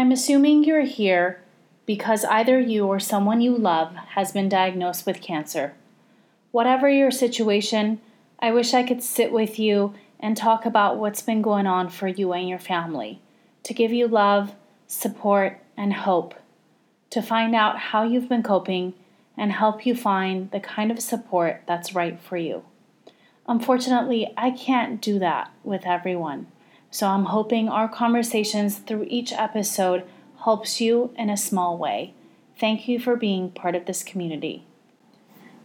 I'm assuming you're here because either you or someone you love has been diagnosed with cancer. Whatever your situation, I wish I could sit with you and talk about what's been going on for you and your family, to give you love, support, and hope, to find out how you've been coping and help you find the kind of support that's right for you. Unfortunately, I can't do that with everyone. So I'm hoping our conversations through each episode helps you in a small way. Thank you for being part of this community.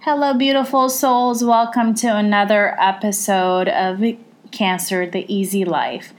Hello, beautiful souls. Welcome to another episode of Cancer the Easy Life.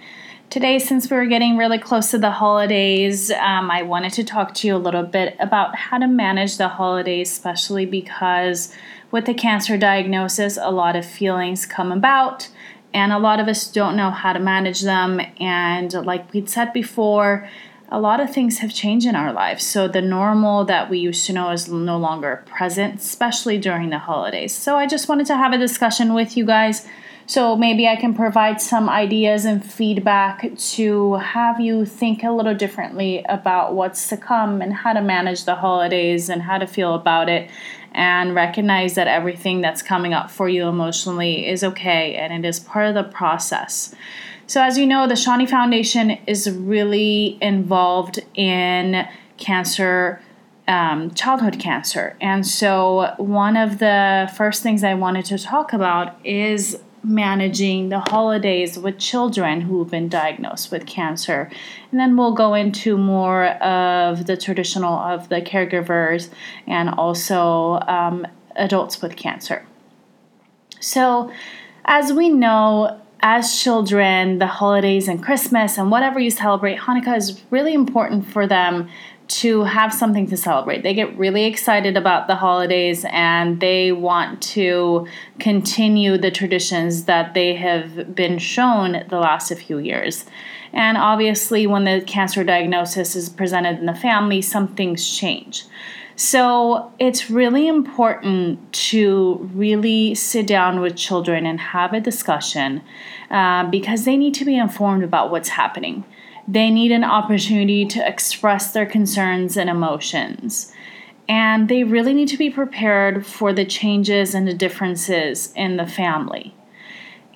Today, since we're getting really close to the holidays, um, I wanted to talk to you a little bit about how to manage the holidays, especially because with the cancer diagnosis, a lot of feelings come about, and a lot of us don't know how to manage them. And like we'd said before, a lot of things have changed in our lives. So the normal that we used to know is no longer present, especially during the holidays. So I just wanted to have a discussion with you guys. So maybe I can provide some ideas and feedback to have you think a little differently about what's to come and how to manage the holidays and how to feel about it and recognize that everything that's coming up for you emotionally is okay and it is part of the process. So, as you know, the Shawnee Foundation is really involved in cancer, um, childhood cancer. And so, one of the first things I wanted to talk about is managing the holidays with children who've been diagnosed with cancer. And then we'll go into more of the traditional of the caregivers and also um, adults with cancer. So, as we know, as children, the holidays and Christmas and whatever you celebrate, Hanukkah is really important for them to have something to celebrate. They get really excited about the holidays and they want to continue the traditions that they have been shown the last few years. And obviously, when the cancer diagnosis is presented in the family, some things change. So it's really important to really sit down with children and have a discussion uh, because they need to be informed about what's happening. They need an opportunity to express their concerns and emotions. And they really need to be prepared for the changes and the differences in the family.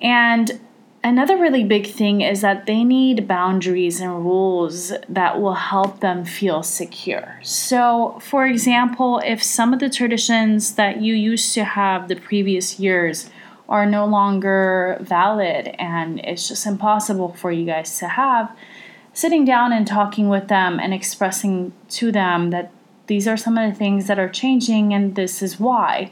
And another really big thing is that they need boundaries and rules that will help them feel secure. So, for example, if some of the traditions that you used to have the previous years are no longer valid and it's just impossible for you guys to have, sitting down and talking with them and expressing to them that these are some of the things that are changing and this is why.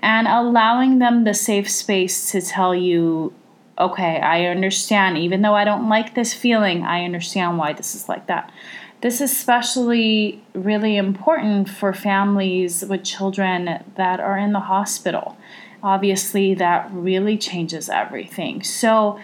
And allowing them the safe space to tell you, okay, I understand, even though I don't like this feeling, I understand why this is like that. This is especially really important for families with children that are in the hospital. Obviously, that really changes everything. So,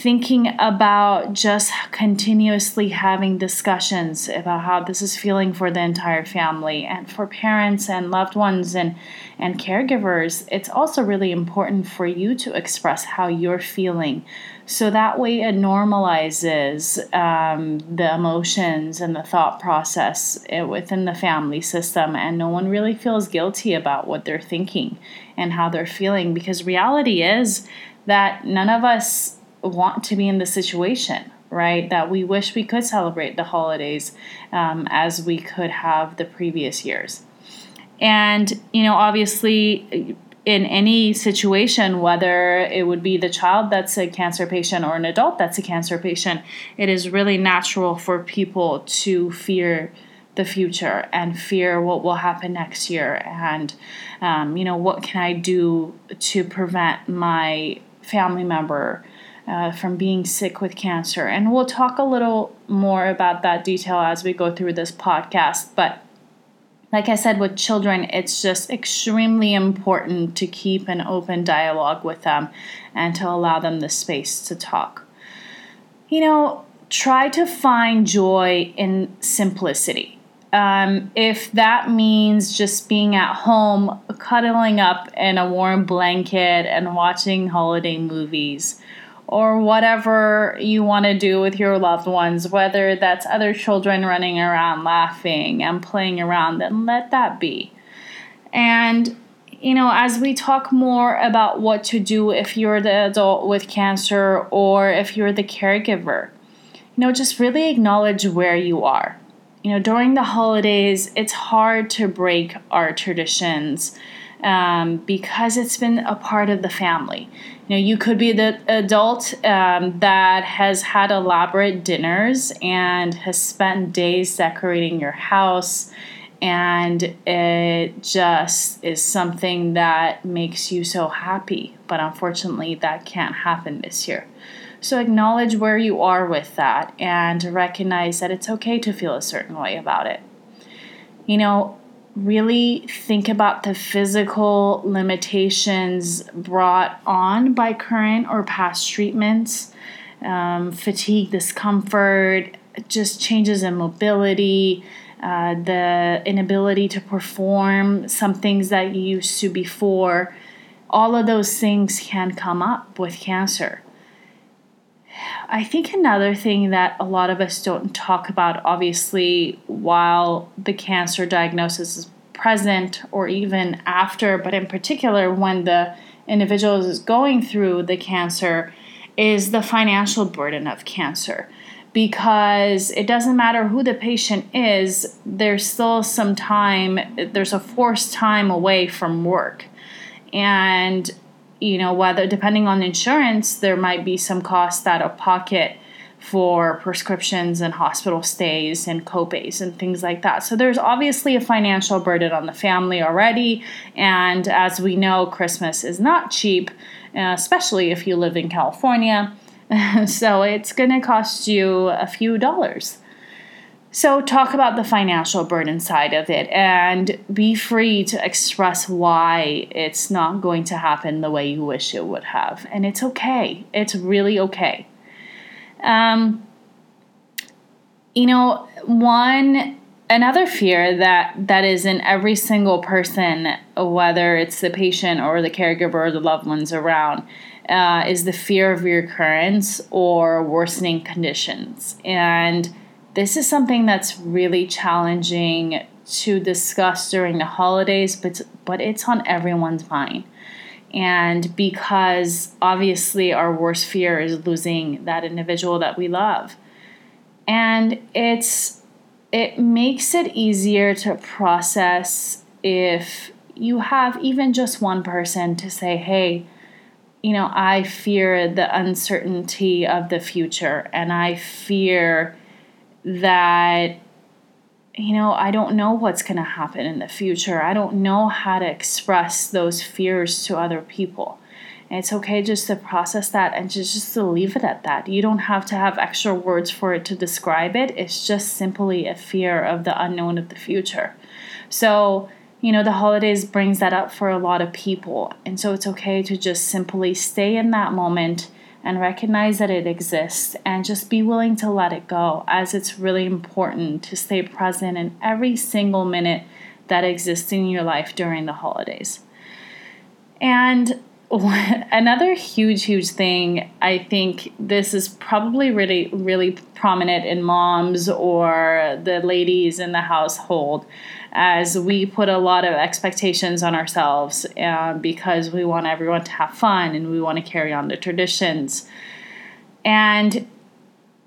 thinking about just continuously having discussions about how this is feeling for the entire family and for parents and loved ones and and caregivers it's also really important for you to express how you're feeling. So that way it normalizes um, the emotions and the thought process eh, within the family system and no one really feels guilty about what they're thinking and how they're feeling because reality is that none of us want to be in the situation, right? That we wish we could celebrate the holidays um, as we could have the previous years. And, you know, obviously, in any situation, whether it would be the child that's a cancer patient or an adult that's a cancer patient, it is really natural for people to fear the future and fear what will happen next year and um, you know what can i do to prevent my family member uh, from being sick with cancer. And we'll talk a little more about that detail as we go through this podcast. But like I said, with children, it's just extremely important to keep an open dialogue with them and to allow them the space to talk. You know, try to find joy in simplicity. Um, if that means just being at home, cuddling up in a warm blanket and watching holiday movies, or whatever you want to do with your loved ones, whether that's other children running around laughing and playing around, then let that be. And you know, as we talk more about what to do if you're the adult with cancer or if you're the caregiver, you know, just really acknowledge where you are. You know, during the holidays, it's hard to break our traditions um, because it's been a part of the family. You know, you could be the adult um, that has had elaborate dinners and has spent days decorating your house and it just is something that makes you so happy. But unfortunately, that can't happen this year. So acknowledge where you are with that and recognize that it's okay to feel a certain way about it. You know, really think about the physical limitations brought on by current or past treatments, um, fatigue, discomfort, just changes in mobility uh, the inability to perform some things that you used to before, all of those things can come up with cancer. I think another thing that a lot of us don't talk about, obviously, while the cancer diagnosis is present or even after, but in particular when the individual is going through the cancer, is the financial burden of cancer because it doesn't matter who the patient is, there's still some time, there's a forced time away from work. And, you know, whether depending on insurance, there might be some cost out of pocket for prescriptions and hospital stays and copays and things like that. So there's obviously a financial burden on the family already. And as we know, Christmas is not cheap, uh, especially if you live in California. so it's going to cost you a few dollars. So, talk about the financial burden side of it and be free to express why it's not going to happen the way you wish it would have. And it's okay, it's really okay. Um, you know, one another fear that that is in every single person whether it's the patient or the caregiver or the loved ones around uh, is the fear of recurrence or worsening conditions. And this is something that's really challenging to discuss during the holidays, but, but it's on everyone's mind. And because obviously our worst fear is losing that individual that we love. And it's it makes it easier to process if you have even just one person to say, hey, you know, I fear the uncertainty of the future and I fear that, you know, I don't know what's going to happen in the future. I don't know how to express those fears to other people. And it's okay just to process that and just, just to leave it at that. You don't have to have extra words for it to describe it. It's just simply a fear of the unknown of the future. So, you know, the holidays brings that up for a lot of people. And so it's okay to just simply stay in that moment and recognize that it exists and just be willing to let it go, as it's really important to stay present in every single minute that exists in your life during the holidays. And another huge, huge thing, I think this is probably really, really prominent in moms or the ladies in the household as we put a lot of expectations on ourselves uh, because we want everyone to have fun and we want to carry on the traditions. And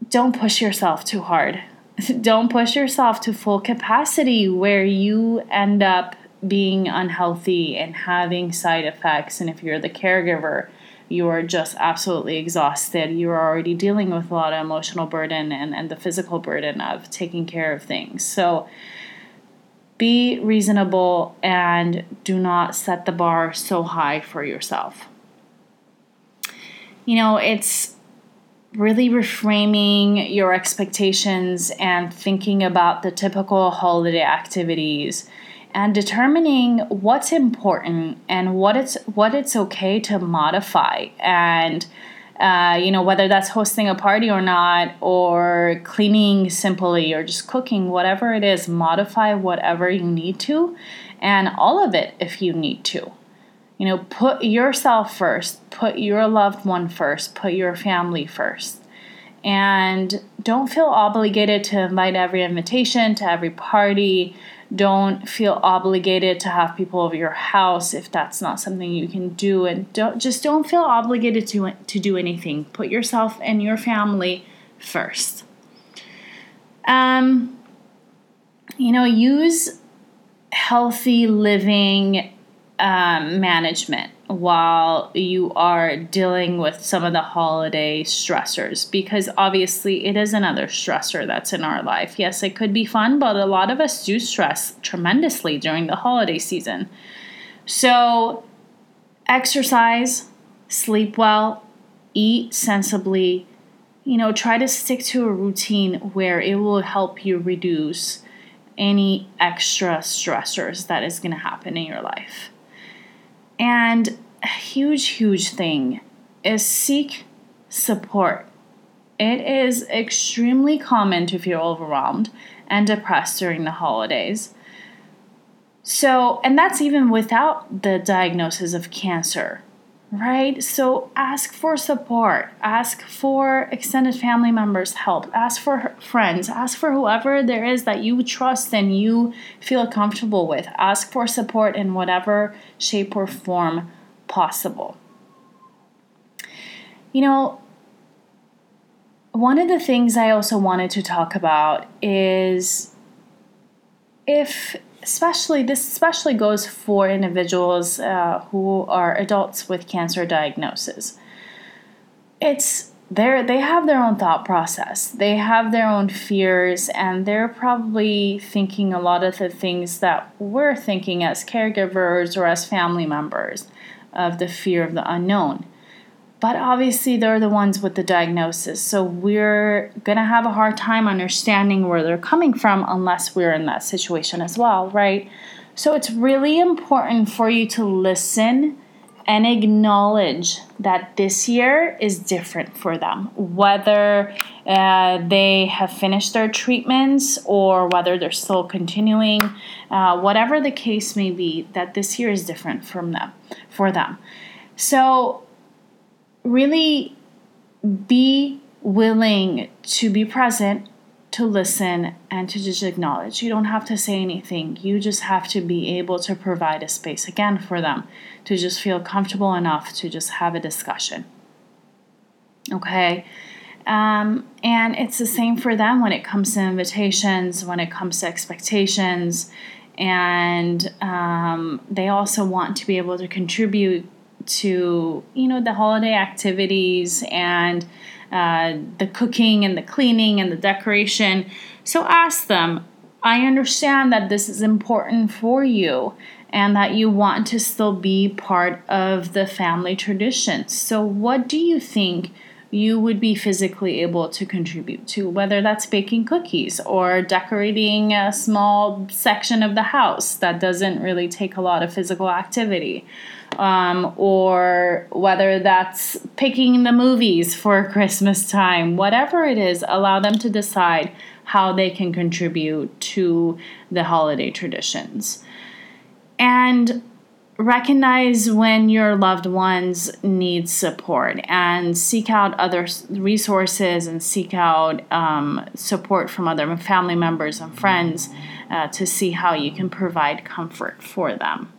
don't push yourself too hard. don't push yourself to full capacity where you end up being unhealthy and having side effects. And if you're the caregiver, you are just absolutely exhausted. You're already dealing with a lot of emotional burden and, and the physical burden of taking care of things. So, be reasonable and do not set the bar so high for yourself. You know, it's really reframing your expectations and thinking about the typical holiday activities and determining what's important and what it's what it's okay to modify and uh, you know, whether that's hosting a party or not, or cleaning simply, or just cooking, whatever it is, modify whatever you need to, and all of it if you need to. You know, put yourself first, put your loved one first, put your family first. And don't feel obligated to invite every invitation to every party. Don't feel obligated to have people over your house if that's not something you can do. And don't just don't feel obligated to to do anything. Put yourself and your family first. Um, you know, use healthy living um, management while you are dealing with some of the holiday stressors because obviously it is another stressor that's in our life. Yes, it could be fun, but a lot of us do stress tremendously during the holiday season. So, exercise, sleep well, eat sensibly, you know, try to stick to a routine where it will help you reduce any extra stressors that is going to happen in your life. And a huge, huge thing is seek support. It is extremely common to feel overwhelmed and depressed during the holidays. So, and that's even without the diagnosis of cancer right? So ask for support, ask for extended family members' help, ask for friends, ask for whoever there is that you trust and you feel comfortable with. Ask for support in whatever shape or form possible. You know, one of the things I also wanted to talk about is if especially this especially goes for individuals uh, who are adults with cancer diagnosis. It's they they have their own thought process. They have their own fears, and they're probably thinking a lot of the things that we're thinking as caregivers or as family members of the fear of the unknown. But obviously, they're the ones with the diagnosis. So we're going to have a hard time understanding where they're coming from unless we're in that situation as well, right? So it's really important for you to listen and acknowledge that this year is different for them, whether uh, they have finished their treatments or whether they're still continuing, uh, whatever the case may be, that this year is different from them for them. So really be willing to be present, to listen, and to just acknowledge. You don't have to say anything. You just have to be able to provide a space again for them to just feel comfortable enough to just have a discussion. Okay. Um, and it's the same for them when it comes to invitations, when it comes to expectations. And um, they also want to be able to contribute to you know the holiday activities and uh, the cooking and the cleaning and the decoration. So ask them i understand that this is important for you and that you want to still be part of the family tradition. So what do you think you would be physically able to contribute to, whether that's baking cookies or decorating a small section of the house that doesn't really take a lot of physical activity, um, or whether that's picking the movies for Christmas time, whatever it is, allow them to decide how they can contribute to the holiday traditions. And recognize when your loved ones need support and seek out other resources and seek out um, support from other family members and friends uh, to see how you can provide comfort for them.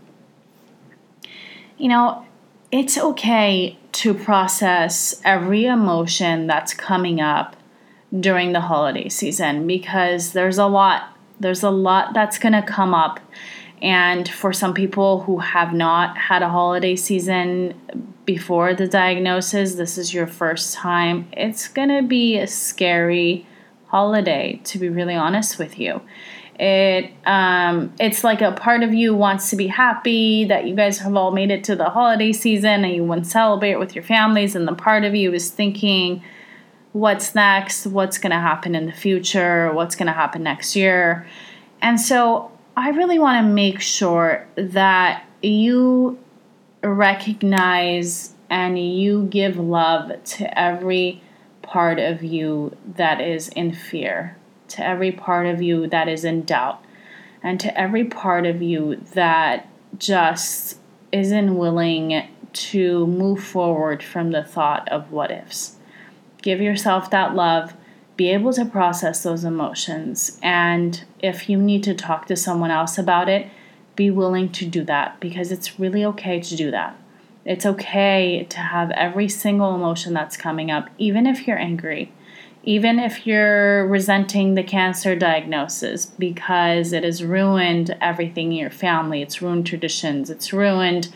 You know, it's okay to process every emotion that's coming up during the holiday season because there's a lot there's a lot that's going to come up and for some people who have not had a holiday season before the diagnosis, this is your first time. It's going to be a scary holiday, to be really honest with you. It um, it's like a part of you wants to be happy that you guys have all made it to the holiday season and you want to celebrate with your families, and the part of you is thinking, what's next? What's going to happen in the future? What's going to happen next year? And so I really want to make sure that you recognize and you give love to every part of you that is in fear, to every part of you that is in doubt, and to every part of you that just isn't willing to move forward from the thought of what ifs. Give yourself that love, be able to process those emotions, and if you need to talk to someone else about it, be willing to do that because it's really okay to do that. It's okay to have every single emotion that's coming up, even if you're angry, even if you're resenting the cancer diagnosis because it has ruined everything in your family, it's ruined traditions, it's ruined,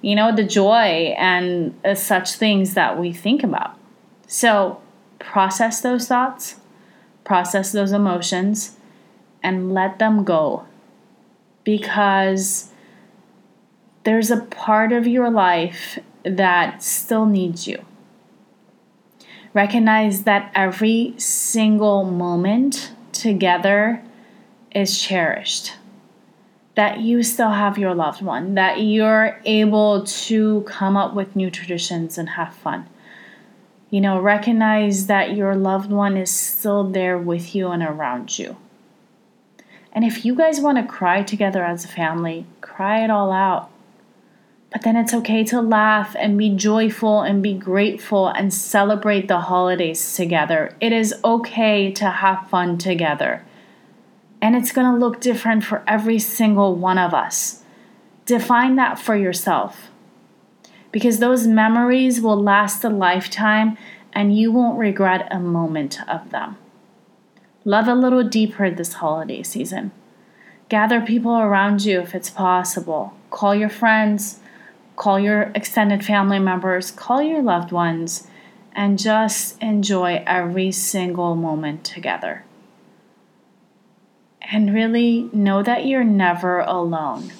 you know, the joy and uh, such things that we think about. So, process those thoughts, process those emotions, and let them go because there's a part of your life that still needs you. Recognize that every single moment together is cherished. That you still have your loved one, that you're able to come up with new traditions and have fun. You know, recognize that your loved one is still there with you and around you. And if you guys want to cry together as a family, cry it all out. But then it's okay to laugh and be joyful and be grateful and celebrate the holidays together. It is okay to have fun together. And it's going to look different for every single one of us. Define that for yourself. Because those memories will last a lifetime and you won't regret a moment of them. Love a little deeper this holiday season. Gather people around you if it's possible. Call your friends call your extended family members, call your loved ones, and just enjoy every single moment together. And really know that you're never alone.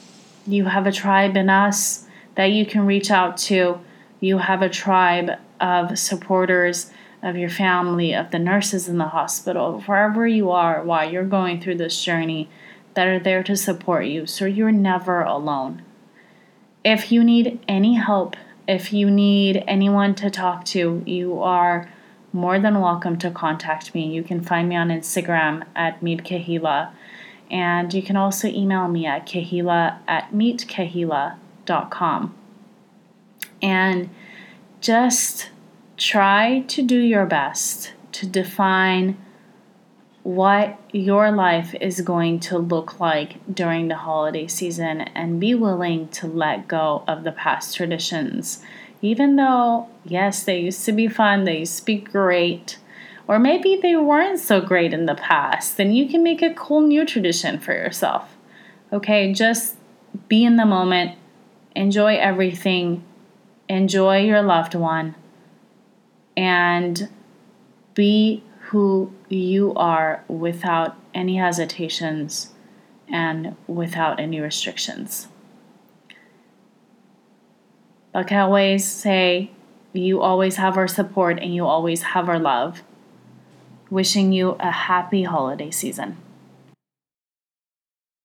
You have a tribe in us that you can reach out to. You have a tribe of supporters of your family, of the nurses in the hospital, wherever you are while you're going through this journey that are there to support you. So you're never alone. If you need any help, if you need anyone to talk to, you are more than welcome to contact me. You can find me on Instagram at meetkahila. And you can also email me at kahila at meetkahila.com. And just try to do your best to define what your life is going to look like during the holiday season and be willing to let go of the past traditions. Even though, yes, they used to be fun, they used to be great, or maybe they weren't so great in the past, then you can make a cool new tradition for yourself. Okay, just be in the moment, enjoy everything, enjoy your loved one, and be who you are without any hesitations and without any restrictions. Like I always say, you always have our support and you always have our love. Wishing you a happy holiday season.